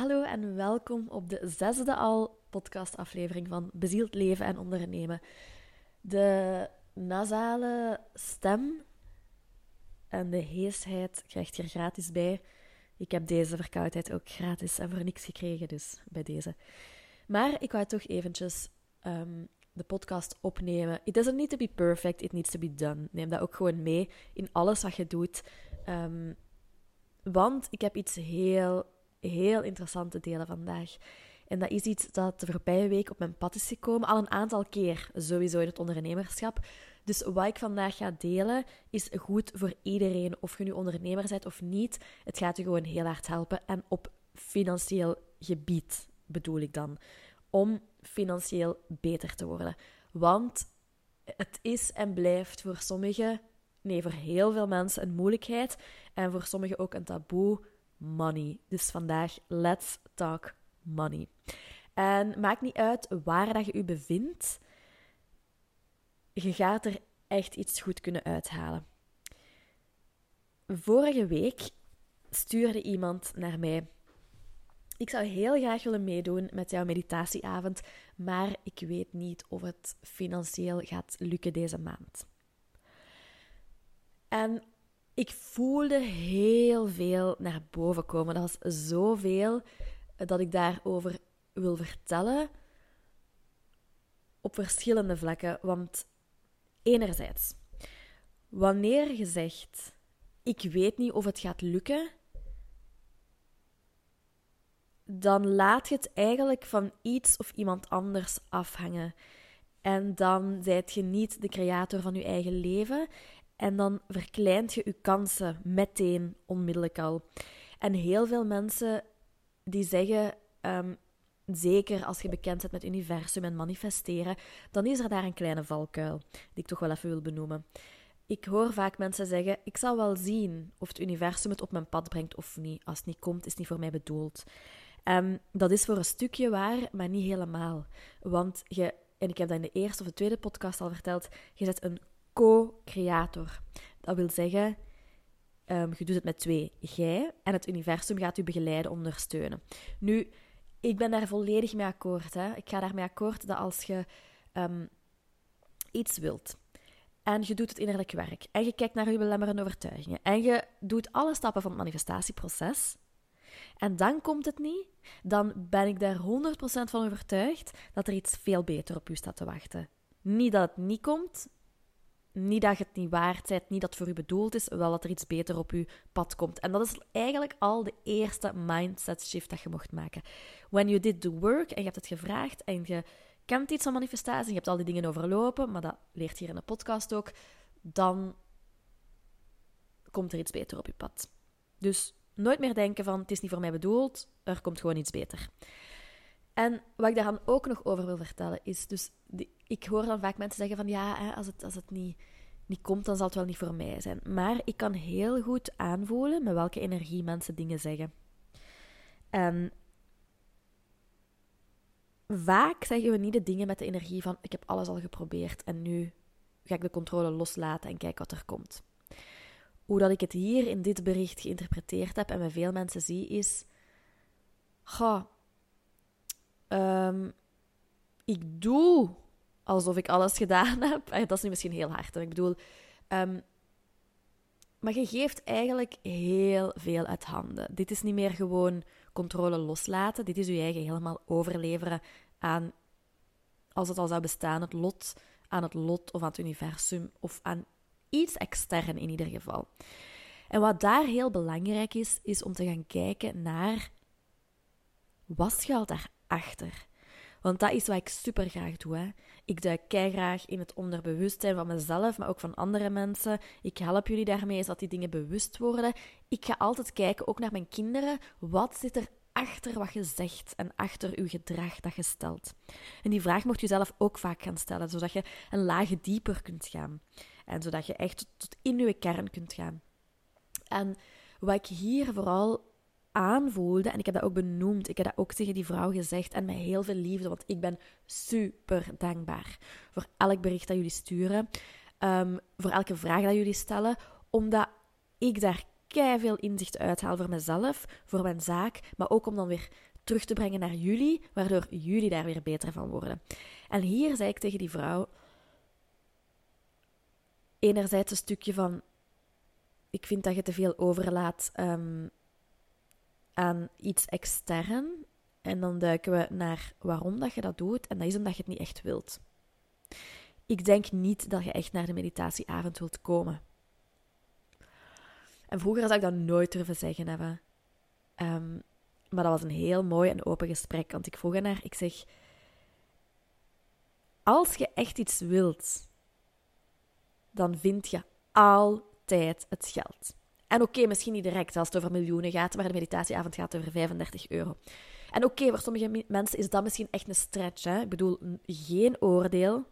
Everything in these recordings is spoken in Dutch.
Hallo en welkom op de zesde al podcastaflevering van Bezield Leven en Ondernemen. De nasale stem en de heesheid krijgt hier gratis bij. Ik heb deze verkoudheid ook gratis en voor niks gekregen, dus bij deze. Maar ik wou toch eventjes um, de podcast opnemen. It doesn't need to be perfect, it needs to be done. Neem dat ook gewoon mee in alles wat je doet. Um, want ik heb iets heel, heel interessants te delen vandaag. En dat is iets dat de voorbije week op mijn pad is gekomen, al een aantal keer sowieso in het ondernemerschap. Dus wat ik vandaag ga delen is goed voor iedereen, of je nu ondernemer bent of niet. Het gaat je gewoon heel hard helpen. En op financieel gebied bedoel ik dan. Om financieel beter te worden. Want het is en blijft voor sommigen, nee, voor heel veel mensen een moeilijkheid. En voor sommigen ook een taboe. Money. Dus vandaag, let's talk money. En maakt niet uit waar dat je je bevindt, je gaat er echt iets goed kunnen uithalen. Vorige week stuurde iemand naar mij. Ik zou heel graag willen meedoen met jouw meditatieavond, maar ik weet niet of het financieel gaat lukken deze maand. En ik voelde heel veel naar boven komen. Dat was zoveel dat ik daarover wil vertellen op verschillende vlakken. Want enerzijds, wanneer je zegt: Ik weet niet of het gaat lukken, dan laat je het eigenlijk van iets of iemand anders afhangen. En dan zijt je niet de creator van je eigen leven. En dan verkleint je je kansen meteen onmiddellijk al. En heel veel mensen die zeggen, um, zeker als je bekend bent met universum en manifesteren, dan is er daar een kleine valkuil die ik toch wel even wil benoemen. Ik hoor vaak mensen zeggen: Ik zal wel zien of het universum het op mijn pad brengt of niet. Als het niet komt, is het niet voor mij bedoeld. Um, dat is voor een stukje waar, maar niet helemaal. Want je, en ik heb dat in de eerste of de tweede podcast al verteld, je zet een co-creator. Dat wil zeggen, um, je doet het met twee. Jij en het universum gaat u begeleiden, ondersteunen. Nu, ik ben daar volledig mee akkoord. Hè. Ik ga daarmee akkoord dat als je um, iets wilt en je doet het innerlijk werk en je kijkt naar je belemmerende overtuigingen en je doet alle stappen van het manifestatieproces en dan komt het niet, dan ben ik daar 100% van overtuigd dat er iets veel beter op u staat te wachten. Niet dat het niet komt, niet dat je het niet waard bent, niet dat het voor u bedoeld is, wel dat er iets beter op uw pad komt. En dat is eigenlijk al de eerste mindset shift dat je mocht maken. When you did the work en je hebt het gevraagd en je kent iets van manifestatie, je hebt al die dingen overlopen, maar dat leert hier in de podcast ook, dan komt er iets beter op je pad. Dus nooit meer denken van het is niet voor mij bedoeld, er komt gewoon iets beter. En wat ik daar dan ook nog over wil vertellen is, dus ik hoor dan vaak mensen zeggen van ja, hè, als het, als het niet, niet komt, dan zal het wel niet voor mij zijn. Maar ik kan heel goed aanvoelen met welke energie mensen dingen zeggen. En vaak zeggen we niet de dingen met de energie van ik heb alles al geprobeerd en nu ga ik de controle loslaten en kijk wat er komt. Hoe ik het hier in dit bericht geïnterpreteerd heb en bij veel mensen zie is, ga, um, ik doe alsof ik alles gedaan heb. Dat is nu misschien heel hard. Ik bedoel, um, maar je geeft eigenlijk heel veel uit handen. Dit is niet meer gewoon controle loslaten. Dit is je eigen helemaal overleveren aan, als het al zou bestaan, het lot, aan het lot of aan het universum of aan iets extern in ieder geval. En wat daar heel belangrijk is, is om te gaan kijken naar wat schuilt daarachter. Want dat is wat ik super graag doe. Hè. Ik duik graag in het onderbewustzijn van mezelf, maar ook van andere mensen. Ik help jullie daarmee, zodat die dingen bewust worden. Ik ga altijd kijken, ook naar mijn kinderen, wat zit er achter wat je zegt en achter uw gedrag dat je stelt. En die vraag mocht je zelf ook vaak gaan stellen, zodat je een laag dieper kunt gaan. En zodat je echt tot in je kern kunt gaan. En wat ik hier vooral aanvoelde, en ik heb dat ook benoemd, ik heb dat ook tegen die vrouw gezegd, en met heel veel liefde, want ik ben super dankbaar voor elk bericht dat jullie sturen, um, voor elke vraag dat jullie stellen, omdat ik daar veel inzicht uithaal voor mezelf, voor mijn zaak, maar ook om dan weer terug te brengen naar jullie, waardoor jullie daar weer beter van worden. En hier zei ik tegen die vrouw enerzijds een stukje van ik vind dat je te veel overlaat ehm, aan iets extern. En dan duiken we naar waarom dat je dat doet. En dat is omdat je het niet echt wilt. Ik denk niet dat je echt naar de meditatieavond wilt komen. En vroeger zou ik dat nooit durven zeggen hebben. Ehm, maar dat was een heel mooi en open gesprek. Want ik vroeg haar, ik zeg... Als je echt iets wilt, dan vind je altijd het geld. En oké, misschien niet direct als het over miljoenen gaat, maar de meditatieavond gaat over 35 euro. En oké, voor sommige mensen is dat misschien echt een stretch. Hè? Ik bedoel, geen oordeel.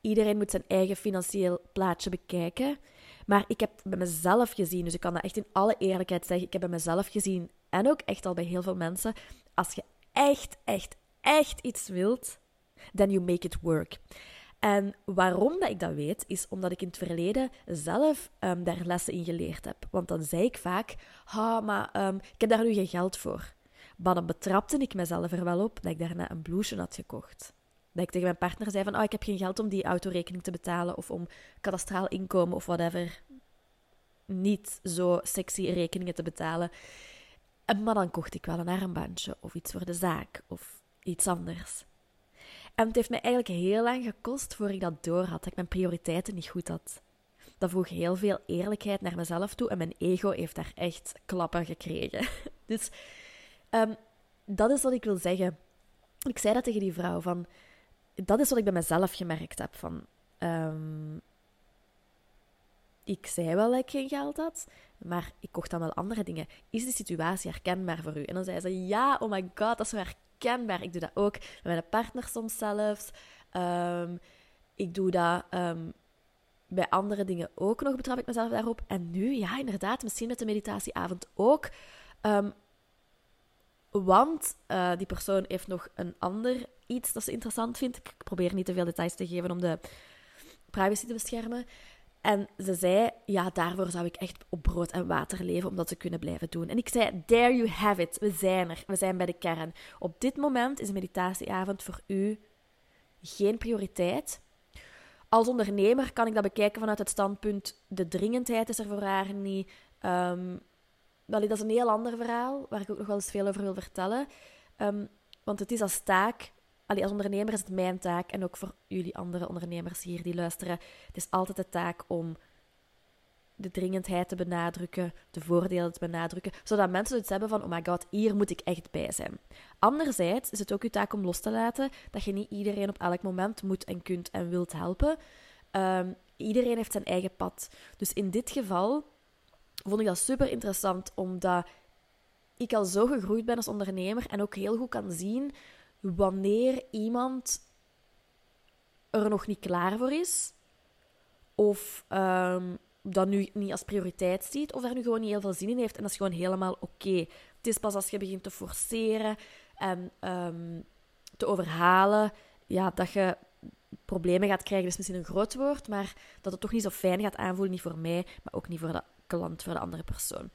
Iedereen moet zijn eigen financieel plaatje bekijken. Maar ik heb bij mezelf gezien, dus ik kan dat echt in alle eerlijkheid zeggen, ik heb bij mezelf gezien en ook echt al bij heel veel mensen, als je echt, echt, echt iets wilt, then you make it work. En waarom dat ik dat weet, is omdat ik in het verleden zelf um, daar lessen in geleerd heb. Want dan zei ik vaak, ha, maar um, ik heb daar nu geen geld voor. Maar dan betrapte ik mezelf er wel op dat ik daarna een blouseje had gekocht. Dat ik tegen mijn partner zei van, oh, ik heb geen geld om die autorekening te betalen of om kadastraal inkomen of whatever. Niet zo sexy rekeningen te betalen. Maar dan kocht ik wel een armbandje of iets voor de zaak of iets anders. En het heeft mij eigenlijk heel lang gekost voor ik dat door had, dat ik mijn prioriteiten niet goed had. Dat vroeg heel veel eerlijkheid naar mezelf toe en mijn ego heeft daar echt klappen gekregen. Dus um, dat is wat ik wil zeggen. Ik zei dat tegen die vrouw van, dat is wat ik bij mezelf gemerkt heb van. Um, ik zei wel dat ik geen geld had, maar ik kocht dan wel andere dingen. Is de situatie herkenbaar voor u? En dan zei ze, ja, oh my god, dat is zo herkenbaar. Ik doe dat ook met mijn partner soms zelfs. Um, ik doe dat um, bij andere dingen ook nog, betrap ik mezelf daarop. En nu, ja, inderdaad, misschien met de meditatieavond ook. Um, want uh, die persoon heeft nog een ander iets dat ze interessant vindt. Ik probeer niet te veel details te geven om de privacy te beschermen. En ze zei, ja, daarvoor zou ik echt op brood en water leven om dat te kunnen blijven doen. En ik zei, there you have it. We zijn er. We zijn bij de kern. Op dit moment is meditatieavond voor u geen prioriteit. Als ondernemer kan ik dat bekijken vanuit het standpunt, de dringendheid is er voor haar niet. Um, dat is een heel ander verhaal, waar ik ook nog wel eens veel over wil vertellen. Um, want het is als taak Allee, als ondernemer is het mijn taak en ook voor jullie andere ondernemers hier die luisteren. Het is altijd de taak om de dringendheid te benadrukken, de voordelen te benadrukken, zodat mensen het hebben van, oh my god, hier moet ik echt bij zijn. Anderzijds is het ook uw taak om los te laten dat je niet iedereen op elk moment moet en kunt en wilt helpen. Um, iedereen heeft zijn eigen pad. Dus in dit geval vond ik dat super interessant, omdat ik al zo gegroeid ben als ondernemer en ook heel goed kan zien wanneer iemand er nog niet klaar voor is, of um, dat nu niet als prioriteit ziet, of daar nu gewoon niet heel veel zin in heeft. En dat is gewoon helemaal oké. Het is pas als je begint te forceren en um, te overhalen, ja, dat je problemen gaat krijgen. Dat is misschien een groot woord, maar dat het toch niet zo fijn gaat aanvoelen. Niet voor mij, maar ook niet voor de klant, voor de andere persoon.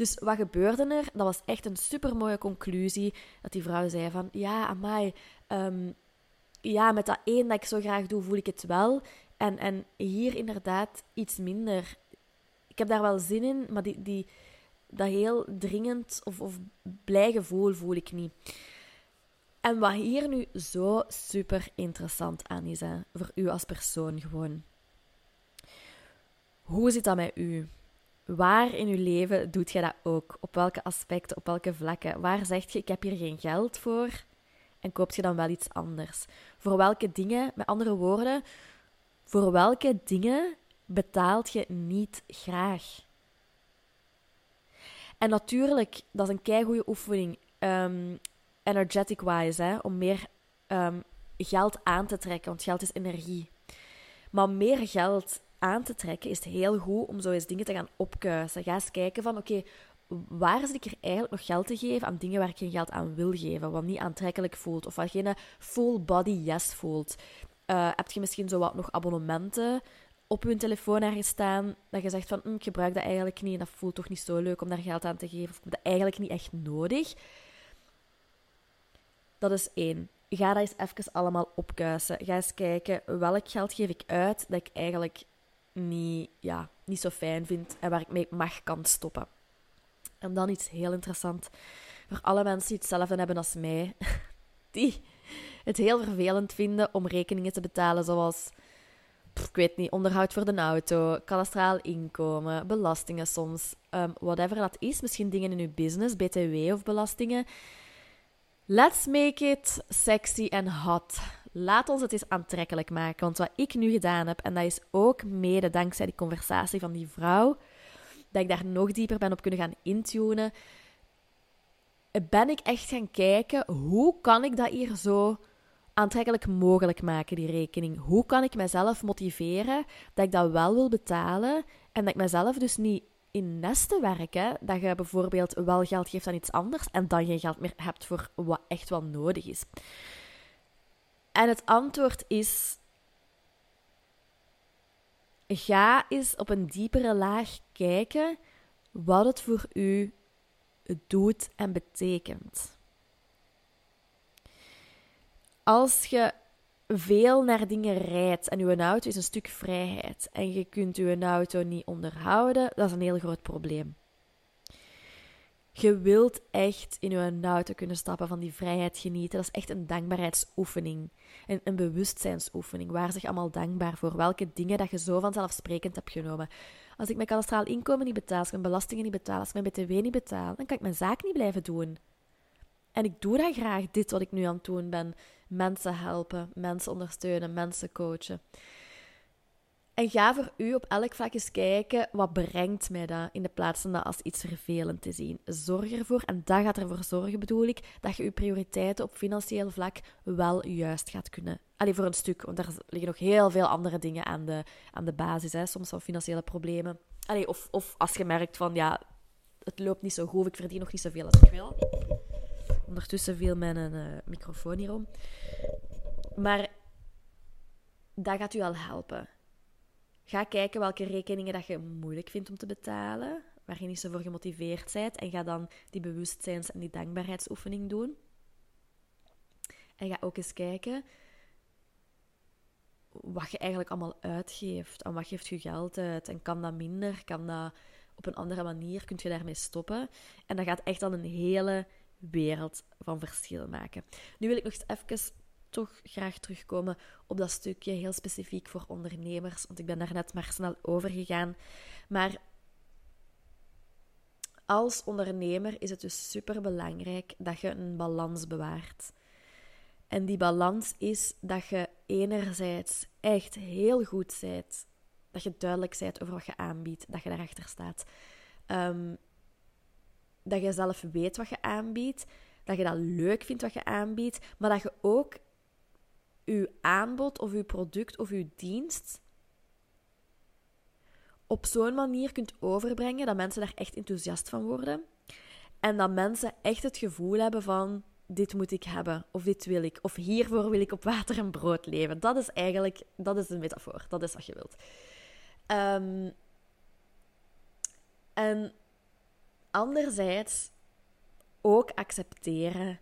Dus wat gebeurde er? Dat was echt een supermooie conclusie. Dat die vrouw zei van, ja, amai, um, ja, met dat één dat ik zo graag doe, voel ik het wel. En, en hier inderdaad iets minder. Ik heb daar wel zin in, maar die, die, dat heel dringend of, of blij gevoel voel ik niet. En wat hier nu zo super interessant aan is, hè, voor u als persoon gewoon. Hoe zit dat met u? Waar in je leven doet je dat ook? Op welke aspecten, op welke vlakken? Waar zeg je, ik heb hier geen geld voor en koopt je dan wel iets anders? Voor welke dingen, met andere woorden, voor welke dingen betaalt je niet graag? En natuurlijk, dat is een keigoede oefening, um, energetic-wise, om meer um, geld aan te trekken, want geld is energie. Maar meer geld aan te trekken, is het heel goed om zo eens dingen te gaan opkuisen. Ga eens kijken van, oké, waar zit ik er eigenlijk nog geld te geven aan dingen waar ik geen geld aan wil geven, wat niet aantrekkelijk voelt, of wat geen full body yes voelt. Uh, heb je misschien zo wat nog abonnementen op je telefoon ergens staan dat je zegt van hm, ik gebruik dat eigenlijk niet en dat voelt toch niet zo leuk om daar geld aan te geven of ik heb dat eigenlijk niet echt nodig. Dat is één. Ga dat eens even allemaal opkuisen. Ga eens kijken welk geld geef ik uit dat ik eigenlijk niet, ja, niet zo fijn vind en waar ik mee mag kan stoppen. En dan iets heel interessant. Voor alle mensen die hetzelfde hebben als mij, die het heel vervelend vinden om rekeningen te betalen zoals, ik weet niet, onderhoud voor de auto, kadastraal inkomen, belastingen soms, um, whatever dat is. Misschien dingen in uw business, BTW of belastingen. Let's make it sexy and hot. Laat ons het eens aantrekkelijk maken. Want wat ik nu gedaan heb, en dat is ook mede dankzij die conversatie van die vrouw, dat ik daar nog dieper ben op kunnen gaan intunen, ben ik echt gaan kijken hoe kan ik dat hier zo aantrekkelijk mogelijk maken, die rekening. Hoe kan ik mezelf motiveren dat ik dat wel wil betalen en dat ik mezelf dus niet in nesten werken, dat je bijvoorbeeld wel geld geeft aan iets anders en dan geen geld meer hebt voor wat echt wel nodig is. En het antwoord is: ga eens op een diepere laag kijken wat het voor u doet en betekent. Als je veel naar dingen rijdt en uw auto is een stuk vrijheid en je kunt uw auto niet onderhouden, dat is een heel groot probleem. Je wilt echt in uw auto kunnen stappen, van die vrijheid genieten. Dat is echt een dankbaarheidsoefening. Een, een bewustzijnsoefening. Waar zich allemaal dankbaar voor. Welke dingen dat je zo vanzelfsprekend hebt genomen. Als ik mijn kadastraal inkomen niet betaal, als ik mijn belastingen niet betaal, als ik mijn btw niet betaal, dan kan ik mijn zaak niet blijven doen. En ik doe dat graag, dit wat ik nu aan het doen ben. Mensen helpen, mensen ondersteunen, mensen coachen. En ga voor u op elk vlak eens kijken, wat brengt mij dat, in de plaats van dat als iets vervelend te zien. Zorg ervoor, en dat gaat ervoor zorgen, bedoel ik, dat je je prioriteiten op financieel vlak wel juist gaat kunnen. Alleen voor een stuk, want er liggen nog heel veel andere dingen aan de, aan de basis, hè. soms wel financiële problemen. Allee, of, of als je merkt van, ja, het loopt niet zo goed, ik verdien nog niet zoveel als ik wil. Ondertussen viel mijn uh, microfoon hierom. Maar dat gaat u al helpen. Ga kijken welke rekeningen dat je moeilijk vindt om te betalen, waar je niet zo voor gemotiveerd bent, en ga dan die bewustzijns- en die dankbaarheidsoefening doen. En ga ook eens kijken wat je eigenlijk allemaal uitgeeft. Aan wat geeft je geld uit? En kan dat minder? Kan dat op een andere manier? Kun je daarmee stoppen? En dat gaat echt dan een hele wereld van verschil maken. Nu wil ik nog even toch graag terugkomen op dat stukje heel specifiek voor ondernemers, want ik ben daar net maar snel over gegaan. Maar als ondernemer is het dus super belangrijk dat je een balans bewaart. En die balans is dat je enerzijds echt heel goed bent, dat je duidelijk bent over wat je aanbiedt, dat je daarachter staat. Um, dat je zelf weet wat je aanbiedt, dat je dat leuk vindt wat je aanbiedt, maar dat je ook je aanbod of je product of je dienst op zo'n manier kunt overbrengen dat mensen daar echt enthousiast van worden. En dat mensen echt het gevoel hebben van dit moet ik hebben, of dit wil ik, of hiervoor wil ik op water en brood leven. Dat is eigenlijk, dat is een metafoor, dat is wat je wilt. Um, en anderzijds ook accepteren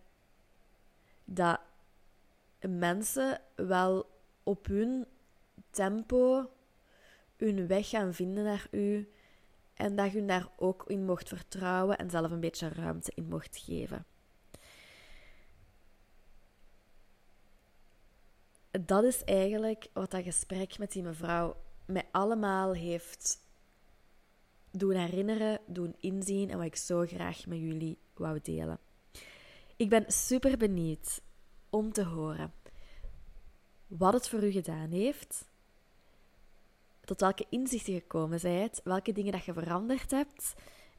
dat mensen wel op hun tempo hun weg gaan vinden naar u en dat je daar ook in mocht vertrouwen en zelf een beetje ruimte in mocht geven. Dat is eigenlijk wat dat gesprek met die mevrouw mij allemaal heeft doen herinneren, doen inzien en wat ik zo graag met jullie wou delen. Ik ben super benieuwd om te horen wat het voor u gedaan heeft, tot welke inzichten je gekomen bent, welke dingen dat je veranderd hebt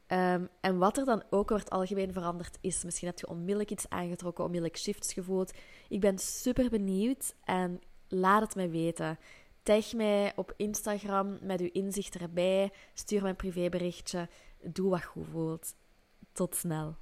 um, en wat er dan ook het algemeen veranderd is. Misschien heb je onmiddellijk iets aangetrokken, onmiddellijk shifts gevoeld. Ik ben super benieuwd en laat het mij weten. Tag mij op Instagram met uw inzicht erbij. Stuur mij een privéberichtje. Doe wat goed voelt. Tot snel.